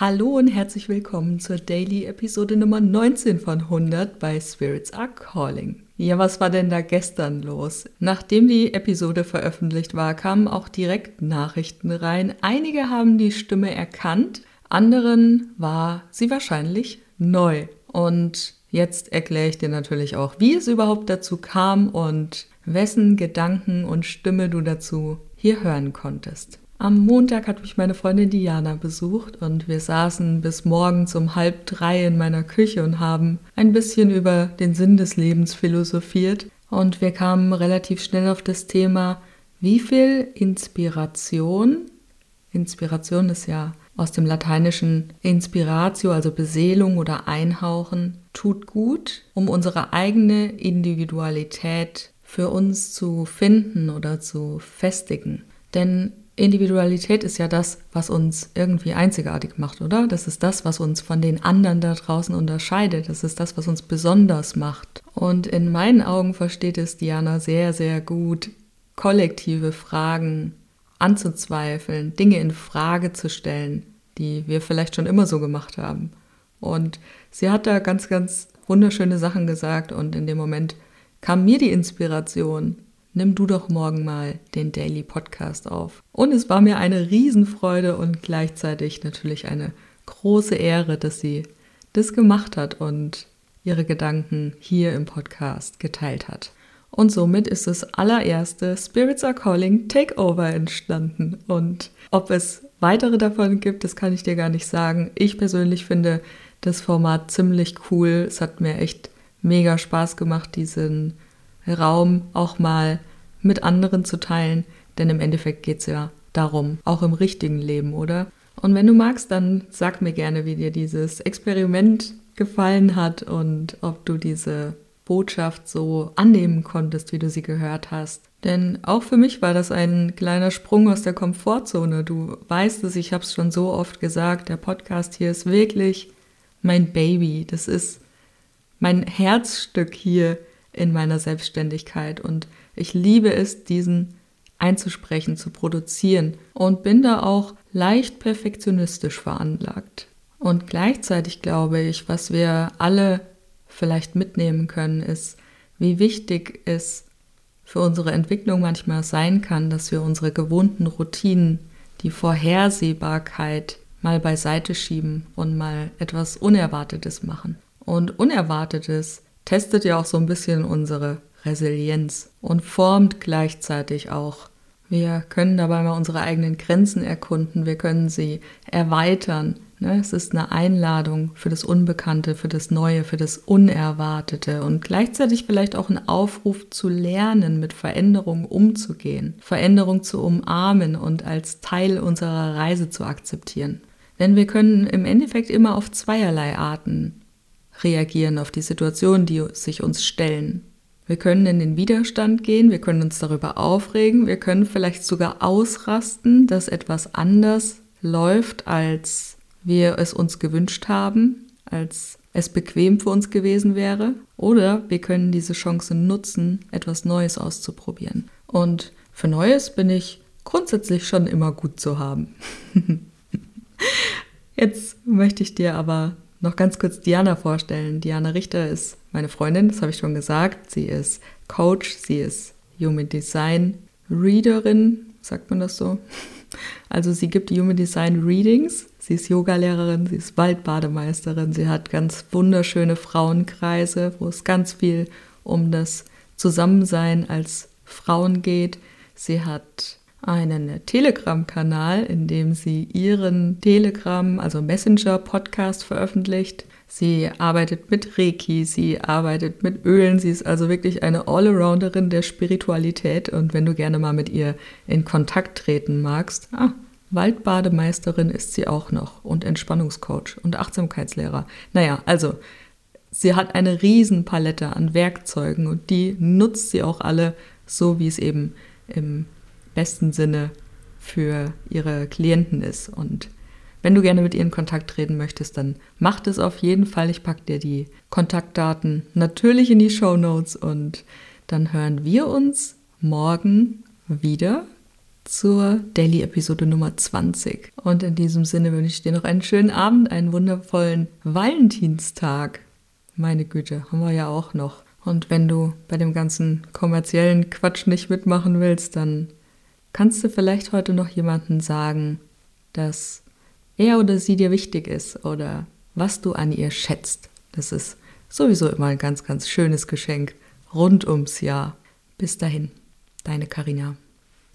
Hallo und herzlich willkommen zur Daily Episode Nummer 19 von 100 bei Spirits Are Calling. Ja, was war denn da gestern los? Nachdem die Episode veröffentlicht war, kamen auch direkt Nachrichten rein. Einige haben die Stimme erkannt, anderen war sie wahrscheinlich neu. Und jetzt erkläre ich dir natürlich auch, wie es überhaupt dazu kam und wessen Gedanken und Stimme du dazu hier hören konntest. Am Montag hat mich meine Freundin Diana besucht und wir saßen bis morgens um halb drei in meiner Küche und haben ein bisschen über den Sinn des Lebens philosophiert. Und wir kamen relativ schnell auf das Thema, wie viel Inspiration, Inspiration ist ja aus dem lateinischen Inspiratio, also Beseelung oder Einhauchen, tut gut, um unsere eigene Individualität für uns zu finden oder zu festigen. Denn Individualität ist ja das, was uns irgendwie einzigartig macht, oder? Das ist das, was uns von den anderen da draußen unterscheidet. Das ist das, was uns besonders macht. Und in meinen Augen versteht es Diana sehr, sehr gut, kollektive Fragen anzuzweifeln, Dinge in Frage zu stellen, die wir vielleicht schon immer so gemacht haben. Und sie hat da ganz, ganz wunderschöne Sachen gesagt und in dem Moment kam mir die Inspiration, nimm du doch morgen mal den Daily Podcast auf. Und es war mir eine Riesenfreude und gleichzeitig natürlich eine große Ehre, dass sie das gemacht hat und ihre Gedanken hier im Podcast geteilt hat. Und somit ist das allererste Spirits Are Calling Takeover entstanden. Und ob es weitere davon gibt, das kann ich dir gar nicht sagen. Ich persönlich finde das Format ziemlich cool. Es hat mir echt mega Spaß gemacht, diesen Raum auch mal mit anderen zu teilen, denn im Endeffekt geht es ja darum, auch im richtigen Leben, oder? Und wenn du magst, dann sag mir gerne, wie dir dieses Experiment gefallen hat und ob du diese Botschaft so annehmen konntest, wie du sie gehört hast. Denn auch für mich war das ein kleiner Sprung aus der Komfortzone. Du weißt es, ich habe es schon so oft gesagt, der Podcast hier ist wirklich mein Baby. Das ist mein Herzstück hier in meiner Selbstständigkeit und ich liebe es, diesen einzusprechen, zu produzieren und bin da auch leicht perfektionistisch veranlagt. Und gleichzeitig glaube ich, was wir alle vielleicht mitnehmen können, ist, wie wichtig es für unsere Entwicklung manchmal sein kann, dass wir unsere gewohnten Routinen, die Vorhersehbarkeit mal beiseite schieben und mal etwas Unerwartetes machen. Und Unerwartetes testet ja auch so ein bisschen unsere Resilienz und formt gleichzeitig auch. Wir können dabei mal unsere eigenen Grenzen erkunden, wir können sie erweitern. Ne? Es ist eine Einladung für das Unbekannte, für das Neue, für das Unerwartete und gleichzeitig vielleicht auch ein Aufruf zu lernen, mit Veränderungen umzugehen, Veränderung zu umarmen und als Teil unserer Reise zu akzeptieren. Denn wir können im Endeffekt immer auf zweierlei Arten reagieren auf die Situationen, die sich uns stellen. Wir können in den Widerstand gehen, wir können uns darüber aufregen, wir können vielleicht sogar ausrasten, dass etwas anders läuft, als wir es uns gewünscht haben, als es bequem für uns gewesen wäre. Oder wir können diese Chance nutzen, etwas Neues auszuprobieren. Und für Neues bin ich grundsätzlich schon immer gut zu haben. Jetzt möchte ich dir aber noch ganz kurz Diana vorstellen. Diana Richter ist meine Freundin, das habe ich schon gesagt. Sie ist Coach, sie ist Human Design Readerin, sagt man das so? Also sie gibt Human Design Readings. Sie ist Yogalehrerin, sie ist Waldbademeisterin, sie hat ganz wunderschöne Frauenkreise, wo es ganz viel um das Zusammensein als Frauen geht. Sie hat einen Telegram-Kanal, in dem sie ihren Telegram, also Messenger-Podcast veröffentlicht. Sie arbeitet mit Reiki, sie arbeitet mit Ölen, sie ist also wirklich eine Allrounder der Spiritualität und wenn du gerne mal mit ihr in Kontakt treten magst, ah, Waldbademeisterin ist sie auch noch und Entspannungscoach und Achtsamkeitslehrer. Naja, also sie hat eine Riesenpalette an Werkzeugen und die nutzt sie auch alle so, wie es eben im besten Sinne für ihre Klienten ist. Und wenn du gerne mit ihr in Kontakt treten möchtest, dann mach das auf jeden Fall. Ich packe dir die Kontaktdaten natürlich in die Show Notes und dann hören wir uns morgen wieder zur Daily-Episode Nummer 20. Und in diesem Sinne wünsche ich dir noch einen schönen Abend, einen wundervollen Valentinstag. Meine Güte, haben wir ja auch noch. Und wenn du bei dem ganzen kommerziellen Quatsch nicht mitmachen willst, dann kannst du vielleicht heute noch jemanden sagen, dass er oder sie dir wichtig ist oder was du an ihr schätzt. Das ist sowieso immer ein ganz, ganz schönes Geschenk rund ums Jahr. Bis dahin, deine Karina.